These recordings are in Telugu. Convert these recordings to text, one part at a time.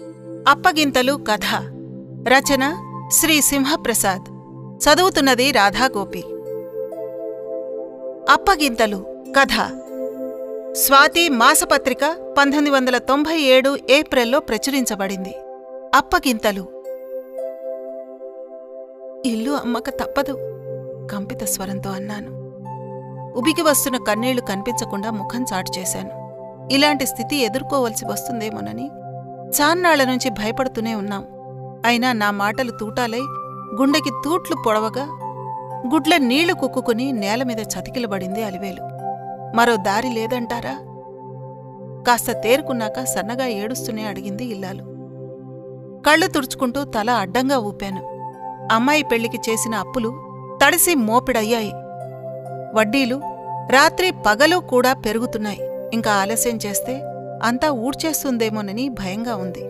అప్పగింతలు కథ. రచన శ్రీ సింహప్రసాద్. చదువుతున్నది రాధాగోపి. అప్పగింతలు కథ. స్వాతి మాసపత్రిక పంతొమ్మిది వందల తొంభై ఏడు ఏప్రిల్లో ప్రచురించబడింది. అప్పగింతలు. ఇల్లు అమ్మక తప్పదు కంపిత స్వరంతో అన్నాను. ఉబికి వస్తున్న కన్నీళ్ళు కనిపించకుండా ముఖం చాటు చేశాను ఇలాంటి స్థితి ఎదుర్కోవలసి వస్తుందేమోనని చాన్నాళ్ళ నుంచి భయపడుతూనే ఉన్నాం. అయినా నా మాటలు తూటాలై గుండెకి తూట్లు పొడవగా గుడ్ల నీళ్ళు కుక్కుకుని నేలమీద చతికిలబడింది అలివేలు. మరో దారి లేదంటారా? కాస్త తేరుకున్నాక సన్నగా ఏడుస్తూనే అడిగింది ఇల్లాలు. కళ్ళు తుడుచుకుంటూ తల అడ్డంగా ఊపాను. అమ్మాయి పెళ్ళికి చేసిన అప్పులు తడిసి మోపిడయ్యాయి. వడ్డీలు రాత్రి పగలు కూడా పెరుగుతున్నాయి. ఇంకా ఆలస్యం చేస్తే అంతా ఊడ్చేస్తుందేమోనని భయంగా ఉంది.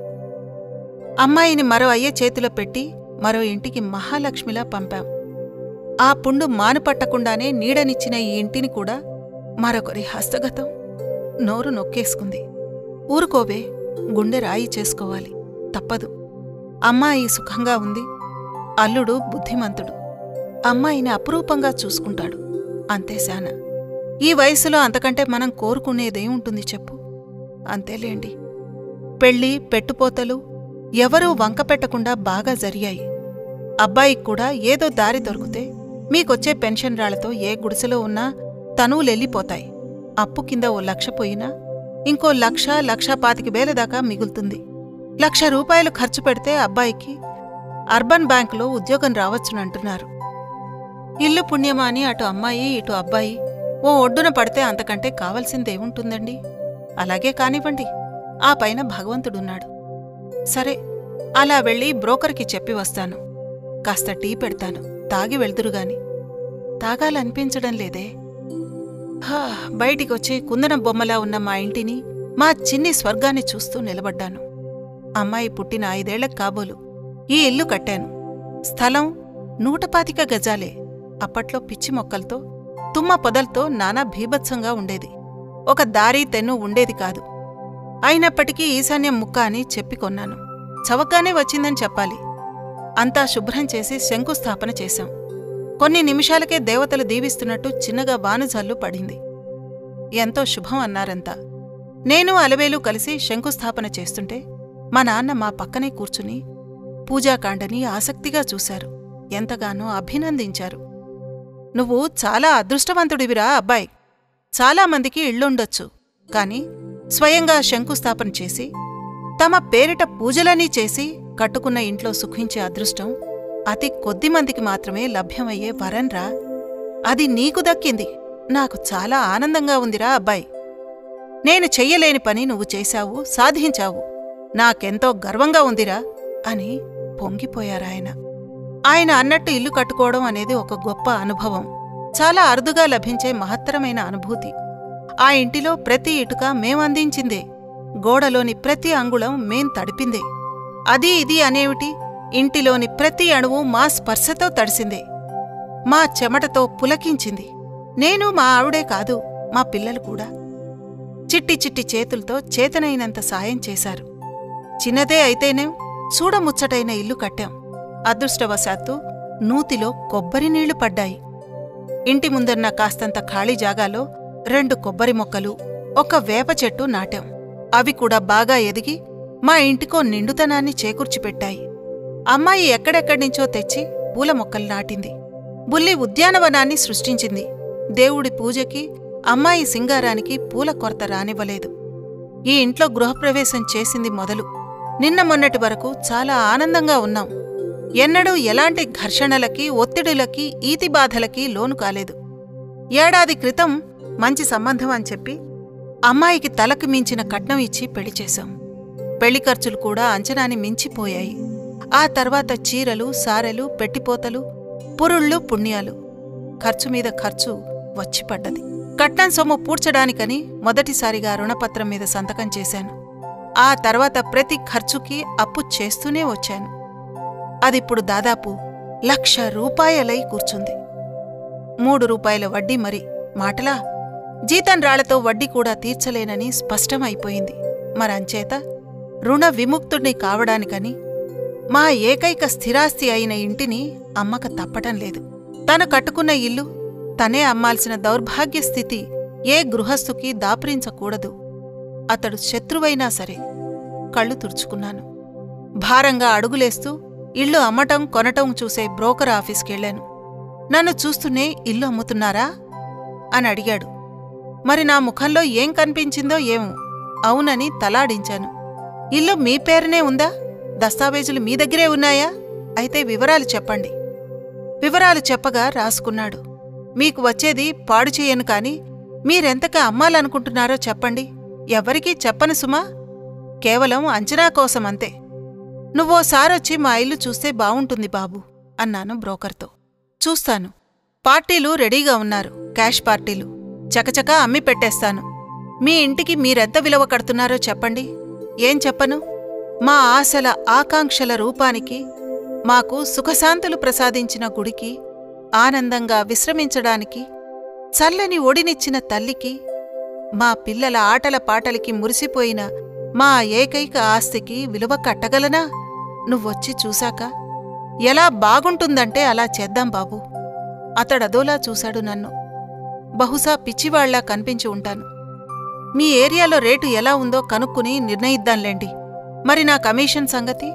అమ్మాయిని మరో అయ్య చేతిలో పెట్టి మరో ఇంటికి మహాలక్ష్మిలా పంపాం. ఆ పుండు మానుపట్టకుండానే నీడనిచ్చిన ఈ ఇంటిని కూడా మరొకరి హస్తగతం నోరు నొక్కేసుకుంది. ఊరుకోవే గుండె రాయి చేసుకోవాలి. తప్పదు. అమ్మాయి సుఖంగా ఉంది. అల్లుడు బుద్ధిమంతుడు. అమ్మాయిని అపురూపంగా చూసుకుంటాడు. అంతే శాన. ఈ వయసులో అంతకంటే మనం కోరుకునేదేముంటుంది చెప్పు? అంతేలేండి. పెళ్ళి పెట్టుపోతలు ఎవరూ వంకపెట్టకుండా బాగా జరిగాయి. అబ్బాయికి కూడా ఏదో దారి దొరికితే మీకొచ్చే పెన్షన్ రాళ్ళతో ఏ గుడిసెలో ఉన్నా తనువులెళ్ళిపోతాయి అప్పు కింద ఓ లక్ష పోయినా ఇంకో లక్ష లక్ష పాతిక వేల దాకా మిగులుతుంది. లక్ష రూపాయలు ఖర్చు పెడితే అబ్బాయికి అర్బన్ బ్యాంకులో ఉద్యోగం రావచ్చునంటున్నారు ఇల్లు పుణ్యమా అని అటు అమ్మాయి ఇటు అబ్బాయి ఓ ఒడ్డున పడితే అంతకంటే కావలసిందేముంటుందండి? అలాగే కానివ్వండి. ఆ పైన భగవంతుడున్నాడు. సరే అలా వెళ్ళి బ్రోకర్కి చెప్పి వస్తాను. కాస్త టీ పెడతాను. తాగి వెళ్తురుగాని తాగాలనిపించడం లేదే. హా బయటికొచ్చి కుందనం బొమ్మలా ఉన్న మా ఇంటిని మా చిన్ని స్వర్గాన్ని చూస్తూ నిలబడ్డాను. అమ్మాయి పుట్టిన ఐదేళ్ళకు కాబోలు. ఈ ఇల్లు కట్టాను. స్థలం నూటపాతిక గజాలే. అప్పట్లో పిచ్చి మొక్కలతో తుమ్మ పొదలతో నానా భీభత్సంగా ఉండేది. ఒక దారి తెన్ను ఉండేది కాదు. అయినప్పటికీ ఈశాన్యం ముక్క అని చెప్పి కొన్నాను. చవకగానే వచ్చిందని చెప్పాలి. అంతా శుభ్రం చేసి శంకుస్థాపన చేశాం. కొన్ని నిమిషాలకే దేవతలు దీవిస్తున్నట్టు చిన్నగా వానుజల్లు పడింది. ఎంతో శుభం అన్నారంతా. నేను అలవేలు కలిసి శంకుస్థాపన చేస్తుంటే మా నాన్న మా పక్కనే కూర్చుని పూజాకాండని ఆసక్తిగా చూశారు. ఎంతగానో అభినందించారు. నువ్వు చాలా అదృష్టవంతుడివిరా అబ్బాయి. చాలామందికి ఇళ్ళుండొచ్చు. కాని స్వయంగా శంకుస్థాపన చేసి తమ పేరిట పూజలనీ చేసి కట్టుకున్న ఇంట్లో సుఖించే అదృష్టం అతి కొద్దిమందికి మాత్రమే లభ్యమయ్యే వరంరా అది నీకు దక్కింది. నాకు చాలా ఆనందంగా ఉందిరా అబ్బాయి. నేను చెయ్యలేని పని నువ్వు చేశావు సాధించావు. నాకెంతో గర్వంగా ఉందిరా అని పొంగిపోయారాయన. ఆయన అన్నట్టు ఇల్లు కట్టుకోవడం అనేది ఒక గొప్ప అనుభవం. చాలా అరుదుగా లభించే మహత్తరమైన అనుభూతి. ఆ ఇంటిలో ప్రతి ఇటుక మేమందించిందే గోడలోని ప్రతి అంగుళం మేం తడిపిందే. అది ఇది అనేవిటి ఇంటిలోని ప్రతి అణువు మా స్పర్శతో తడిసిందే. మా చెమటతో పులకించింది. నేను మా ఆవిడే కాదు మా పిల్లలు కూడా. చిట్టి చిట్టి చేతులతో చేతనైనంత సాయం చేశారు. చిన్నదే అయితేనే చూడముచ్చటైన ఇల్లు కట్టాం. అదృష్టవశాత్తు నూతిలో కొబ్బరి నీళ్ళు పడ్డాయి. ఇంటి ముందున్న కాస్తంత ఖాళీ జాగాలో రెండు కొబ్బరి మొక్కలు ఒక వేప చెట్టు నాటాం. అవి కూడా బాగా ఎదిగి మా ఇంటికో నిండుతనాన్ని చేకూర్చిపెట్టాయి. అమ్మాయి ఎక్కడెక్కడ్నించో తెచ్చి పూల మొక్కలు నాటింది. బుల్లి ఉద్యానవనాన్ని సృష్టించింది. దేవుడి పూజకి అమ్మాయి సింగారానికి పూల కొరత రానివ్వలేదు. ఈ ఇంట్లో గృహప్రవేశం చేసింది మొదలు. నిన్న మొన్నటి వరకు చాలా ఆనందంగా ఉన్నాం. ఎన్నడూ ఎలాంటి ఘర్షణలకి ఒత్తిడులకి ఈతిబాధలకి లోను కాలేదు. ఏడాది క్రితం మంచి సంబంధం అని చెప్పి అమ్మాయికి తలకు మించిన కట్నం ఇచ్చి పెళ్ళి చేశాం. పెళ్ళి ఖర్చులు కూడా అంచనాని మించిపోయాయి. ఆ తర్వాత చీరలు సారెలు పెట్టిపోతలు పురుళ్ళు పుణ్యాలు. ఖర్చు మీద ఖర్చు వచ్చిపడ్డది కట్నం సొమ్ము పూడ్చడానికని మొదటిసారిగా రుణపత్రం మీద సంతకం చేశాను. ఆ తర్వాత ప్రతి ఖర్చుకి అప్పు చేస్తూనే వచ్చాను. అదిప్పుడు దాదాపు లక్ష రూపాయలై కూర్చుంది. మూడు రూపాయల వడ్డీ మరి మాటలా? జీతం రాళ్ళతో వడ్డీ కూడా తీర్చలేనని స్పష్టమైపోయింది. మరంచేత రుణ విముక్తుడిని కావడానికని మా ఏకైక స్థిరాస్తి అయిన ఇంటిని అమ్మక తప్పటం లేదు. తను కట్టుకున్న ఇల్లు తనే అమ్మాల్సిన దౌర్భాగ్య స్థితి ఏ గృహస్థుకి దాపరించకూడదు. అతడు శత్రువైనా సరే కళ్ళు తుడుచుకున్నాను. భారంగా అడుగులేస్తూ ఇల్లు అమ్మటం కొనటం చూసే బ్రోకర్ ఆఫీస్కెళ్ళాను. నన్ను చూస్తూనే ఇల్లు అమ్ముతున్నారా? అని అడిగాడు. మరి నా ముఖంలో ఏం కనిపించిందో ఏమో. అవునని తలాడించాను. ఇల్లు మీ పేరునే ఉందా? దస్తావేజులు మీ దగ్గరే ఉన్నాయా? అయితే వివరాలు చెప్పండి. వివరాలు చెప్పగా రాసుకున్నాడు. మీకు వచ్చేది పాడు చేయను కాని మీరెంతగా అమ్మాలనుకుంటున్నారో చెప్పండి. ఎవరికీ చెప్పను సుమా. కేవలం అంచనా కోసమంతే. అంతే నువ్వోసారొచ్చి మా ఇల్లు చూస్తే బావుంటుంది బాబు అన్నాను బ్రోకర్తో. చూస్తాను. పార్టీలు రెడీగా ఉన్నారు క్యాష్ పార్టీలు. చకచకా అమ్మి పెట్టేస్తాను. మీ ఇంటికి మీరెంత విలువ కడుతున్నారో చెప్పండి. ఏం చెప్పను? మా ఆశల ఆకాంక్షల రూపానికి మాకు సుఖశాంతులు ప్రసాదించిన గుడికి ఆనందంగా విశ్రమించడానికి చల్లని ఒడినిచ్చిన తల్లికి మా పిల్లల ఆటల పాటలకి మురిసిపోయిన మా ఏకైక ఆస్తికి విలువ కట్టగలనా? నువ్వొచ్చి చూశాక ఎలా బాగుంటుందంటే అలా చేద్దాం బాబూ. అతడదోలా చూశాడు నన్ను. బహుశా పిచ్చివాళ్ళా కనిపించి ఉంటాను. మీ ఏరియాలో రేటు ఎలా ఉందో కనుక్కుని నిర్ణయిద్దాంలేండి. మరి నా కమిషన్ సంగతి?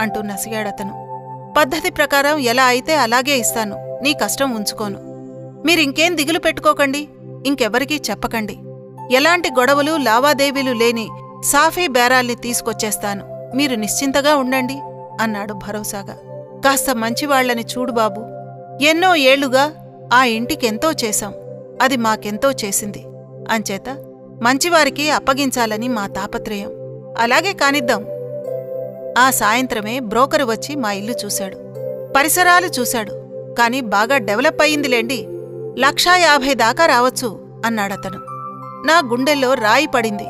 అంటూ నసిగాడతను. పద్ధతి ప్రకారం ఎలా అయితే అలాగే ఇస్తాను. నీ కష్టం ఉంచుకోను. మీరింకేం దిగులు పెట్టుకోకండి. ఇంకెవరికీ చెప్పకండి. ఎలాంటి గొడవలు లావాదేవీలు లేని సాఫీ బేరాల్ని తీసుకొచ్చేస్తాను. మీరు నిశ్చింతగా ఉండండి. అన్నాడు భరోసాగా. కాస్త మంచివాళ్ళని చూడు బాబు. ఎన్నో ఏళ్ళుగా ఆ ఇంటికెంతో చేశాం. అది మాకెంతో చేసింది. అంచేత మంచివారికి అప్పగించాలని మా తాపత్రయం. అలాగే కానిద్దాం. ఆ సాయంత్రమే బ్రోకరు వచ్చి మా ఇల్లు చూశాడు. పరిసరాలు చూశాడు. కాని బాగా డెవలప్ అయిందిలేండి లక్షా యాభై దాకా రావచ్చు అన్నాడతను. నా గుండెల్లో రాయి పడింది.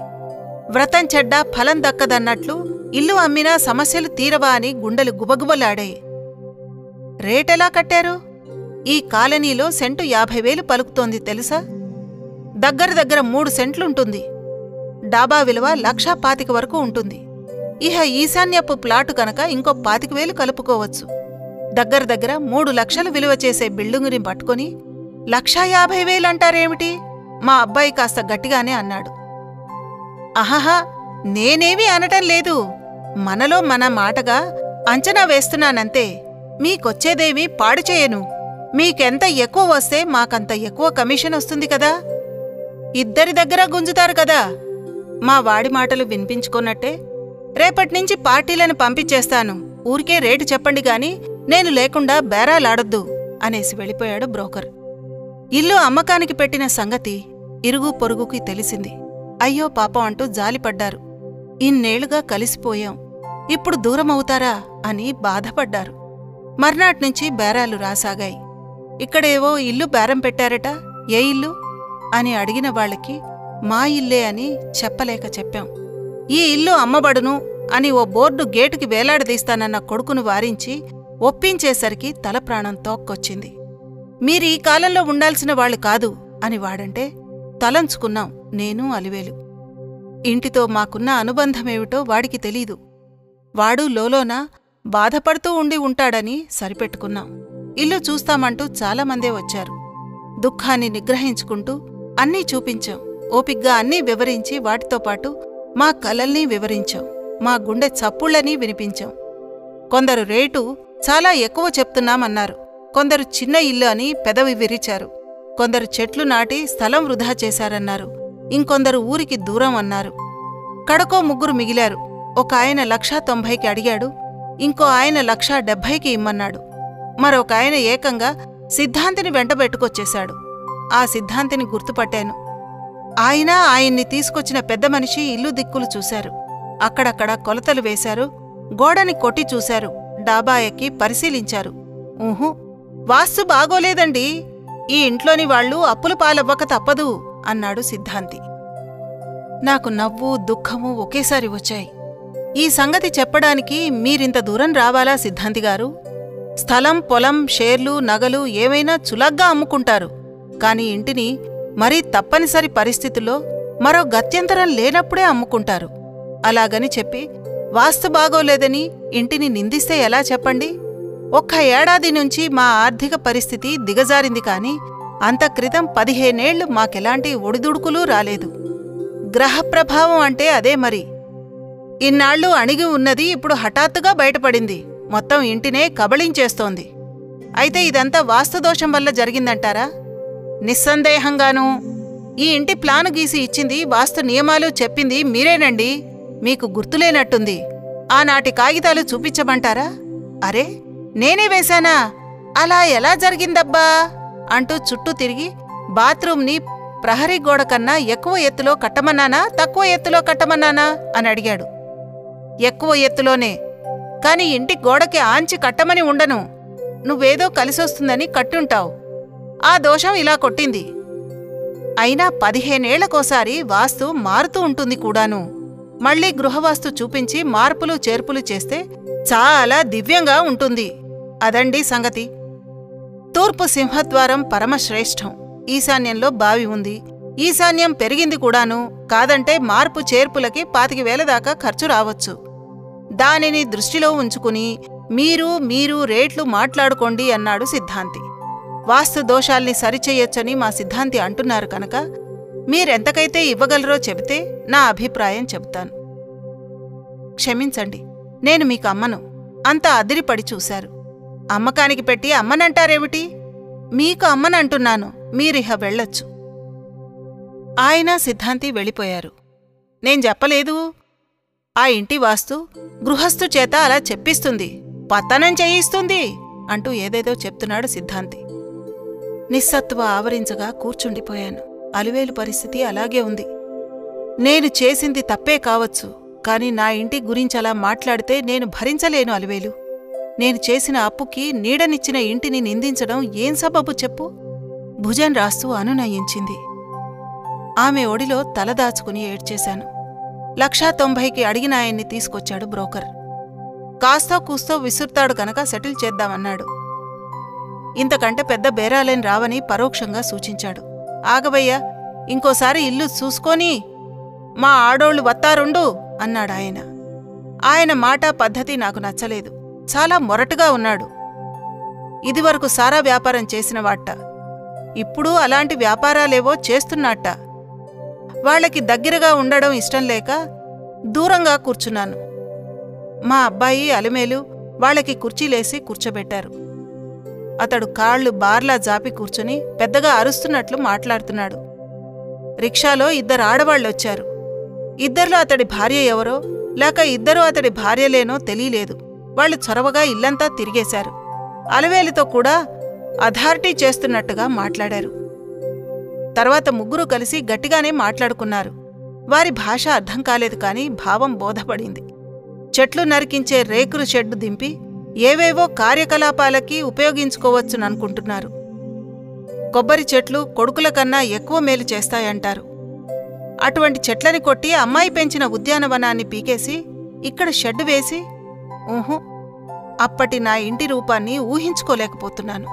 వ్రతం చెడ్డా ఫలం దక్కదన్నట్లు ఇల్లు అమ్మినా సమస్యలు తీరవా అని గుండెలు గుబగుబలాడాయి. రేటెలా కట్టారు? ఈ కాలనీలో సెంటు యాభై వేలు పలుకుతోంది తెలుసా? దగ్గర దగ్గర మూడు సెంట్లుంటుంది. డాబా విలువ లక్షా పాతిక వరకు ఉంటుంది. ఇహ ఈశాన్యపు ప్లాటు కనుక ఇంకో పాతిక వేలు కలుపుకోవచ్చు. దగ్గర దగ్గర మూడు లక్షలు విలువ చేసే బిల్డింగుని పట్టుకొని లక్షా యాభై వేలంటారేమిటి మా అబ్బాయి కాస్త గట్టిగానే అన్నాడు. అహహా నేనేమీ అనటం లేదు. మనలో మన మాటగా అంచనా వేస్తున్నానంతే. మీకొచ్చేదేమీ పాడు చేయను. మీకెంత ఎక్కువ వస్తే మాకంత ఎక్కువ కమిషన్ వస్తుంది కదా. ఇద్దరి దగ్గర గుంజుతారు కదా. మా వాడి మాటలు వినిపించుకున్నట్టే రేపట్నుంచి పార్టీలను పంపించేస్తాను. ఊరికే రేటు చెప్పండి గాని నేను లేకుండా బేరాలాడొద్దు అనేసి వెళ్ళిపోయాడు బ్రోకర్. ఇల్లు అమ్మకానికి పెట్టిన సంగతి ఇరుగు పొరుగుకి తెలిసింది. అయ్యో పాపం అంటూ జాలిపడ్డారు. ఇన్నేళ్ళుగా కలిసిపోయాం. ఇప్పుడు దూరమవుతారా అని బాధపడ్డారు. మర్నాట్నుంచి బేరాలు రాసాగాయి. ఇక్కడేవో ఇల్లు బేరం పెట్టారట ఏ ఇల్లు? అని అడిగిన వాళ్ళకి మా ఇల్లే అని చెప్పలేక చెప్పాం. ఈ ఇల్లు అమ్మబడును అని ఓ బోర్డు గేటుకి వేలాడదీస్తానన్న కొడుకును వారించి ఒప్పించేసరికి తల ప్రాణం తోక్కొచ్చింది. మీరీ కాలంలో ఉండాల్సిన వాళ్ళు కాదు అని వాడంటే తలంచుకున్నాం నేను అలివేలు. ఇంటితో మాకున్న అనుబంధమేమిటో వాడికి తెలీదు. వాడు లోలోన బాధపడుతూ ఉండి ఉంటాడని సరిపెట్టుకున్నాం. ఇల్లు చూస్తామంటూ చాలామందే వచ్చారు. దుఃఖాన్ని నిగ్రహించుకుంటూ అన్నీ చూపించాం. ఓపిగ్గా అన్నీ వివరించి వాటితో పాటు మా కలల్ని వివరించాం. మా గుండె చప్పుళ్ళని వినిపించాం. కొందరు రేటు చాలా ఎక్కువ చెప్తున్నామన్నారు. కొందరు చిన్న ఇల్లు అని పెదవి విరిచారు. కొందరు చెట్లు నాటి స్థలం వృధా చేశారన్నారు. ఇంకొందరు ఊరికి దూరం అన్నారు. కడకో ముగ్గురు మిగిలారు. ఒక ఆయన లక్షా తొంభైకి అడిగాడు. ఇంకో ఆయన లక్షా డెబ్భైకి ఇమ్మన్నాడు. మరొక ఆయన ఏకంగా సిద్ధాంతిని వెంటబెట్టుకొచ్చేశాడు ఆ సిద్ధాంతిని గుర్తుపట్టాను. ఆయన ఆయన్ని తీసుకొచ్చిన పెద్ద మనిషి ఇల్లు దిక్కులు చూశారు. అక్కడక్కడ కొలతలు వేశారు. గోడని కొట్టి చూశారు. డాబా ఎక్కి పరిశీలించారు. ఊహు వాస్తు బాగోలేదండి. ఈ ఇంట్లోని వాళ్ళు అప్పులు పాలవ్వక తప్పదు. అన్నాడు సిద్ధాంతి. నాకు నవ్వు దుఃఖము ఒకేసారి వచ్చాయి. ఈ సంగతి చెప్పడానికి మీరింత దూరం రావాలా సిద్ధాంతిగారు స్థలం పొలం షేర్లు నగలు ఏవైనా చులగ్గా అమ్ముకుంటారు. కాని ఇంటిని మరీ తప్పనిసరి పరిస్థితుల్లో మరో గత్యంతరం లేనప్పుడే అమ్ముకుంటారు. అలాగని చెప్పి వాస్తు బాగోలేదని ఇంటిని నిందిస్తే ఎలా చెప్పండి? ఒక్క ఏడాది నుంచి మా ఆర్థిక పరిస్థితి దిగజారింది కాని అంత క్రితం పదిహేనేళ్ళు మాకెలాంటి ఒడిదుడుకులు రాలేదు. గ్రహ ప్రభావం అంటే అదే మరి. ఇన్నాళ్ళు అణిగి ఉన్నది ఇప్పుడు హఠాత్తుగా బయటపడింది. మొత్తం ఇంటినే కబళించేస్తోంది. అయితే ఇదంతా వాస్తుదోషం వల్ల జరిగిందంటారా? నిస్సందేహంగానూ. ఈ ఇంటి ప్లాను గీసి ఇచ్చింది వాస్తు నియమాలు చెప్పింది మీరేనండి. మీకు గుర్తులేనట్టుంది. ఆనాటి కాగితాలు చూపించమంటారా? అరే నేనే వేశానా? అలా ఎలా జరిగిందబ్బా? అంటూ చుట్టూ తిరిగి బాత్రూంని ప్రహరీ గోడ కన్నా ఎక్కువ ఎత్తులో కట్టమన్నానా? తక్కువ ఎత్తులో కట్టమన్నానా? అని అడిగాడు. ఎక్కువ ఎత్తులోనే. కాని ఇంటి గోడకి ఆంచి కట్టమని ఉండను. నువ్వేదో కలిసొస్తుందని కట్టుంటావు. ఆ దోషం ఇలా కొట్టింది. అయినా పదిహేనేళ్ళకోసారి వాస్తు మారుతూ ఉంటుంది కూడాను. మళ్ళీ గృహవాస్తు చూపించి మార్పులు చేర్పులు చేస్తే చాలా దివ్యంగా ఉంటుంది. అదండి సంగతి. తూర్పు సింహద్వారం పరమశ్రేష్టం. ఈశాన్యంలో బావి ఉంది. ఈశాన్యం పెరిగింది కూడాను కాదంటే మార్పు చేర్పులకి పాతికి వేల దాకా ఖర్చు రావచ్చు. దానిని దృష్టిలో ఉంచుకుని మీరు మీరు రేట్లు మాట్లాడుకోండి అన్నాడు సిద్ధాంతి. వాస్తు దోషాల్ని సరిచెయ్యొచ్చని మా సిద్ధాంతి అంటున్నారు కనుక మీరెంతకైతే ఇవ్వగలరో చెబితే నా అభిప్రాయం చెబుతాను. క్షమించండి నేను మీకు అమ్మను. అంత అదిరిపడి చూశారు. అమ్మకానికి పెట్టి అమ్మనంటారేమిటి? మీకు అమ్మనంటున్నాను మీరిహ వెళ్ళొచ్చు. ఆయన సిద్ధాంతి వెళ్ళిపోయారు. నేను చెప్పలేదు. ఆ ఇంటి వాస్తు గృహస్థు చేత అలా చెప్పిస్తుంది. పతనం చేయిస్తుంది అంటూ ఏదేదో చెప్తున్నాడు సిద్ధాంతి. నిస్సత్వ ఆవరించగా కూర్చుండిపోయాను. అలివేలు పరిస్థితి అలాగే ఉంది. నేను చేసింది తప్పే కావచ్చు కాని నా ఇంటి గురించలా మాట్లాడితే నేను భరించలేను అలివేలు. నేను చేసిన అప్పుకి నీడనిచ్చిన ఇంటిని నిందించడం ఏం సబబు చెప్పు? భుజం రాస్తూ అనునయించింది. ఆమె ఒడిలో తలదాచుకుని ఏడ్చేశాను. లక్షా తొంభైకి అడిగిన ఆయన్ని తీసుకొచ్చాడు బ్రోకర్. కాస్తో కూస్తో విసురుతాడు గనక సెటిల్ చేద్దామన్నాడు. ఇంతకంటే పెద్ద బేరాలేం రావని పరోక్షంగా సూచించాడు. ఆగవయ్యా ఇంకోసారి ఇల్లు చూసుకొని మా ఆడోళ్ళు వత్తారుండు అన్నాడాయన. ఆయన మాట పద్ధతి నాకు నచ్చలేదు. చాలా మొరటుగా ఉన్నాడు. ఇదివరకు సారా వ్యాపారం చేసినవాట్ట ఇప్పుడు అలాంటి వ్యాపారాలేవో చేస్తున్నట్ట వాళ్ళకి దగ్గరగా ఉండడం ఇష్టం లేక దూరంగా కూర్చున్నాను. మా అబ్బాయి అలిమేలు వాళ్ళకి కుర్చీలేసి కూర్చోబెట్టారు. అతడు కాళ్ళు బార్లా జాపి కూర్చుని పెద్దగా అరుస్తున్నట్లు మాట్లాడుతున్నాడు. రిక్షాలో ఇద్దరు ఆడవాళ్ళొచ్చారు. ఇద్దరిలో అతడి భార్య ఎవరో లేక ఇద్దరూ అతడి భార్యలేనో తెలియలేదు. వాళ్ళు చొరవగా ఇల్లంతా తిరిగేశారు. అలవేలితో కూడా అథారిటీ చేస్తున్నట్టుగా మాట్లాడారు. తర్వాత ముగ్గురు కలిసి గట్టిగానే మాట్లాడుకున్నారు. వారి భాష అర్థం కాలేదు కాని భావం బోధపడింది. చెట్లు నరికించే రేకులు షెడ్డు దింపి ఏవేవో కార్యకలాపాలకి ఉపయోగించుకోవచ్చుననుకుంటున్నారు. కొబ్బరి చెట్లు కొడుకుల కన్నా ఎక్కువ మేలు చేస్తాయంటారు. అటువంటి చెట్లని కొట్టి అమ్మాయి పెంచిన ఉద్యానవనాన్ని పీకేసి ఇక్కడ షెడ్డు వేసి ఊహూ అప్పటి నా ఇంటి రూపాన్ని ఊహించుకోలేకపోతున్నాను.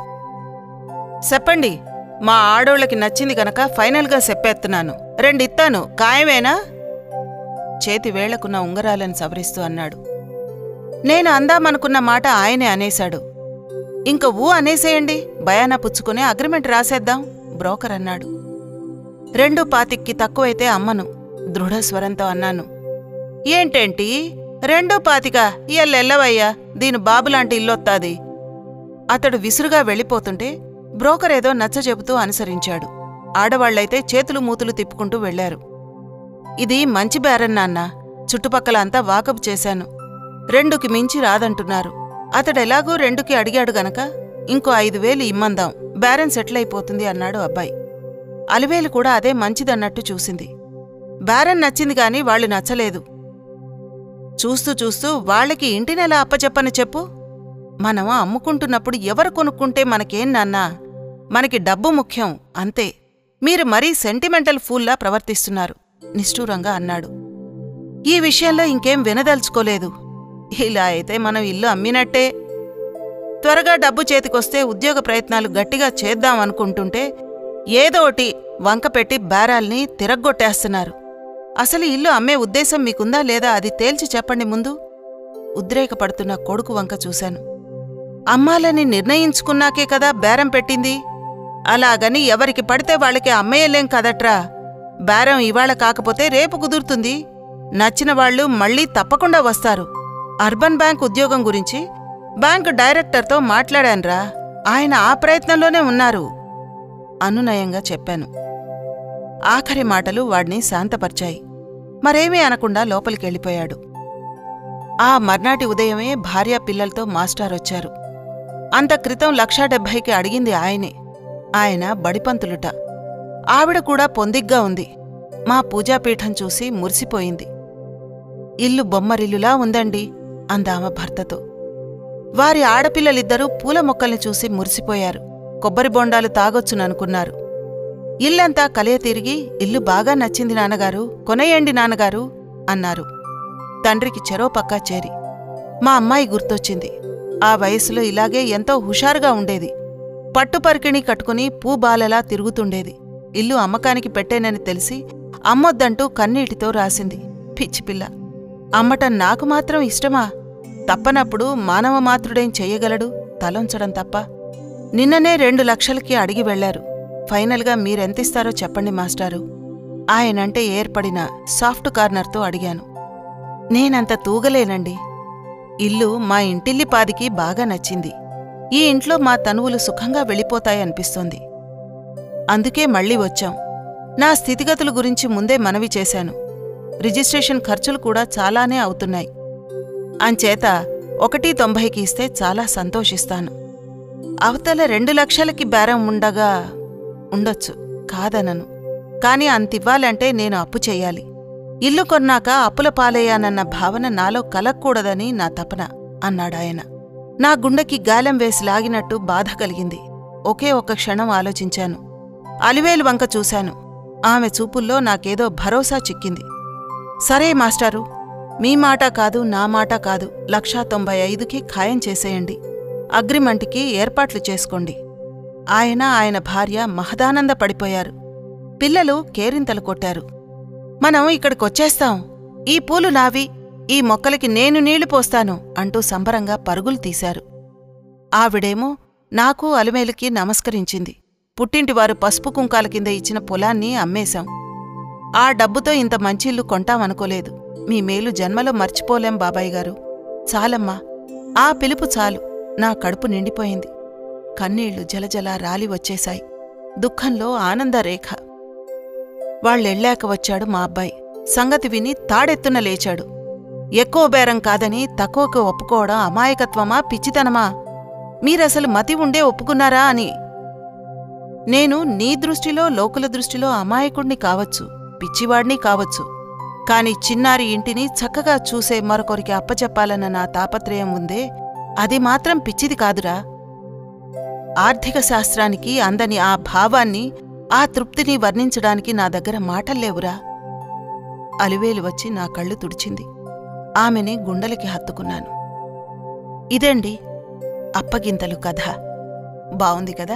చెప్పండి మా ఆడోళ్ళకి నచ్చింది గనక ఫైనల్గా చెప్పేస్తున్నాను. రెండిత్తాను ఖాయమేనా? చేతి వేళ్ళకున్న ఉంగరాలను సవరిస్తూ అన్నాడు. నేను అందామనుకున్న మాట ఆయనే అనేశాడు. ఇంక ఊ అనేసేయండి భయాన పుచ్చుకునే అగ్రిమెంట్ రాసేద్దాం బ్రోకర్ అన్నాడు. రెండు పాతిక్కి తక్కువైతే అమ్మను దృఢస్వరంతో అన్నాను. ఏంటేంటి? రెండో పాతిక ఇయ్యల్లెల్లవయ్యా దీని బాబులాంటి ఇల్లొత్తాది. అతడు విసురుగా వెళ్ళిపోతుంటే బ్రోకర్ ఏదో నచ్చజెబుతూ అనుసరించాడు. ఆడవాళ్ళైతే చేతులు మూతులు తిప్పుకుంటూ వెళ్ళారు ఇది మంచి బేరం నాన్న చుట్టుపక్కల అంతా వాకపు చేశాను. రెండుకి మించి రాదంటున్నారు. అతడెలాగూ రెండుకి అడిగాడు గనక ఇంకో ఐదు వేలు ఇమ్మందాం బేరం సెటిల్ అయిపోతుంది అన్నాడు అబ్బాయి. అలివేలు కూడా అదే మంచిదన్నట్టు చూసింది. బేరం నచ్చింది గాని వాళ్ళు నచ్చలేదు. చూస్తూ చూస్తూ వాళ్ళకి ఇంటినెలా అప్పచెప్పని చెప్పు? మనం అమ్ముకుంటున్నప్పుడు ఎవరు కొనుక్కుంటే మనకేం నాన్నా? మనకి డబ్బు ముఖ్యం అంతే. మీరు మరీ సెంటిమెంటల్ ఫూల్లా ప్రవర్తిస్తున్నారు నిష్ఠూరంగా అన్నాడు. ఈ విషయంలో ఇంకేం వినదలుచుకోలేదు. ఇలా అయితే మనం ఇల్లు అమ్మినట్టే. త్వరగా డబ్బు చేతికొస్తే ఉద్యోగ ప్రయత్నాలు గట్టిగా చేద్దాం అనుకుంటుంటే ఏదోటి వంకపెట్టి బేరాల్ని తిరగ్గొట్టేస్తున్నారు. అసలు ఇల్లు అమ్మే ఉద్దేశం మీకుందా లేదా అది తేల్చి చెప్పండి ముందు. ఉద్రేకపడుతున్న కొడుకు వంక చూశాను. అమ్మాలని నిర్ణయించుకున్నాకే కదా బేరం పెట్టింది. అలాగని ఎవరికి పడితే వాళ్ళకి అమ్మేయలేం కదట్రా. బేరం ఇవాళ కాకపోతే రేపు కుదురుతుంది. నచ్చిన వాళ్ళు మళ్ళీ తప్పకుండా వస్తారు. అర్బన్ బ్యాంక్ ఉద్యోగం గురించి బ్యాంకు డైరెక్టర్తో మాట్లాడాన్రా. ఆయన ఆ ప్రయత్నంలోనే ఉన్నారు. అనునయంగా చెప్పాను. ఆఖరి మాటలు వాణ్ణి శాంతపర్చాయి. మరేమీ అనకుండా లోపలికెళ్ళిపోయాడు. ఆ మర్నాటి ఉదయమే భార్యా పిల్లలతో మాస్టారొచ్చారు అంత క్రితం లక్షా డెబ్భైకి అడిగింది ఆయనే. ఆయన బడిపంతులుట. ఆవిడ కూడా పొందిగ్గా ఉంది. మా పూజాపీఠం చూసి మురిసిపోయింది. ఇల్లు బొమ్మరిల్లులా ఉందండి అందామ భర్తతో. వారి ఆడపిల్లలిద్దరూ పూల మొక్కల్ని చూసి మురిసిపోయారు. కొబ్బరి బొండాలు తాగొచ్చుననుకున్నారు. ఇల్లంతా కలయ తిరిగి ఇల్లు బాగా నచ్చింది నాన్నగారు కొనయండి నాన్నగారు అన్నారు. తండ్రికి చెరోపక్కా చేరి. మా అమ్మాయి గుర్తొచ్చింది. ఆ వయసులో ఇలాగే ఎంతో హుషారుగా ఉండేది. పట్టుపరికిణి కట్టుకుని పూబాలలా తిరుగుతుండేది. ఇల్లు అమ్మకానికి పెట్టేనని తెలిసి అమ్మొద్దంటూ కన్నీటితో రాసింది. పిచ్చిపిల్ల అమ్మటం నాకు మాత్రం ఇష్టమా? తప్పనప్పుడు మానవమాత్రుడేం చెయ్యగలడు తలొంచడం తప్ప. నిన్ననే రెండు లక్షలకి అడిగి వెళ్ళారు ఫైనల్గా మీరెంతిస్తారో చెప్పండి మాస్టారు. ఆయనంటే ఏర్పడిన సాఫ్ట్ కార్నర్తో అడిగాను. నేనంత తూగలేనండి. ఇల్లు మా ఇంటిల్లిపాదికి బాగా నచ్చింది. ఈ ఇంట్లో మా తనువులు సుఖంగా వెళ్ళిపోతాయనిపిస్తోంది. అందుకే మళ్ళీ వచ్చాం. నా స్థితిగతుల గురించి ముందే మనవి చేశాను. రిజిస్ట్రేషన్ ఖర్చులు కూడా చాలానే అవుతున్నాయి. అంచేత ఒకటి తొంభైకి ఇస్తే చాలా సంతోషిస్తాను. అవతల రెండు లక్షలకి బేరం ఉండగా ఉండొచ్చు. కాదనను. కాని అంతివ్వాలంటే నేను అప్పు చెయ్యాలి ఇల్లు కొన్నాక అప్పుల పాలయ్యానన్న భావన నాలో కలక్కూడదని నా తపన అన్నాడాయన నా గుండెకి గాలం వేసి లాగినట్టు బాధ కలిగింది. ఒకే ఒక్క క్షణం ఆలోచించాను. అలివేలు వంక చూశాను. ఆమె చూపుల్లో నాకేదో భరోసా చిక్కింది. సరే మాస్టారు మీ మాట కాదు నా మాట కాదు. లక్షా తొంభై ఐదుకి ఖాయం చేసేయండి. అగ్రిమెంట్కి ఏర్పాట్లు చేసుకోండి. ఆయన ఆయన భార్య మహదానంద పడిపోయారు. పిల్లలు కేరింతలు కొట్టారు. మనం ఇక్కడికొచ్చేస్తాం. ఈ పూలు నావి ఈ మొక్కలకి నేను నీళ్ళు పోస్తాను అంటూ సంబరంగా పరుగులు తీశారు. ఆవిడేమో నాకు అలిమేలుకి నమస్కరించింది. పుట్టింటివారు పసుపు కుంకాల కింద ఇచ్చిన పొలాన్ని అమ్మేశాం. ఆ డబ్బుతో ఇంత మంచిల్లు కొంటామనుకోలేదు. మీ మేలు జన్మలో మర్చిపోలేం బాబాయ్ గారు చాలమ్మా ఆ పిలుపు చాలు. నా కడుపు నిండిపోయింది. కన్నీళ్ళు జలజల రాలి వచ్చేశాయి. దుఃఖంలో ఆనందరేఖ. వాళ్ళెళ్ళాక వచ్చాడు మా అబ్బాయి. సంగతి విని తాడెత్తున లేచాడు. ఎక్కువ బేరం కాదని తక్కువకు ఒప్పుకోవడం అమాయకత్వమా పిచ్చితనమా? మీరసలు మతి ఉండే ఒప్పుకున్నారా అని. నేను నీ దృష్టిలో లోకుల దృష్టిలో అమాయకుణ్ణి కావచ్చు పిచ్చివాడ్ని కావచ్చు. కాని చిన్నారి ఇంటిని చక్కగా చూసే మరొకరికి అప్పచెప్పాలన్న నా తాపత్రయం ఉందే అది మాత్రం పిచ్చిది కాదురా. ఆర్థిక శాస్త్రానికి అందని ఆ భావాన్ని ఆ తృప్తిని వర్ణించడానికి నా దగ్గర మాటల్లేవురా అలివేలు వచ్చి నా కళ్ళు తుడిచింది. ఆమెని గుండెలకి హత్తుకున్నాను. ఇదండి అప్పగింతలు కథ. బావుంది కదా?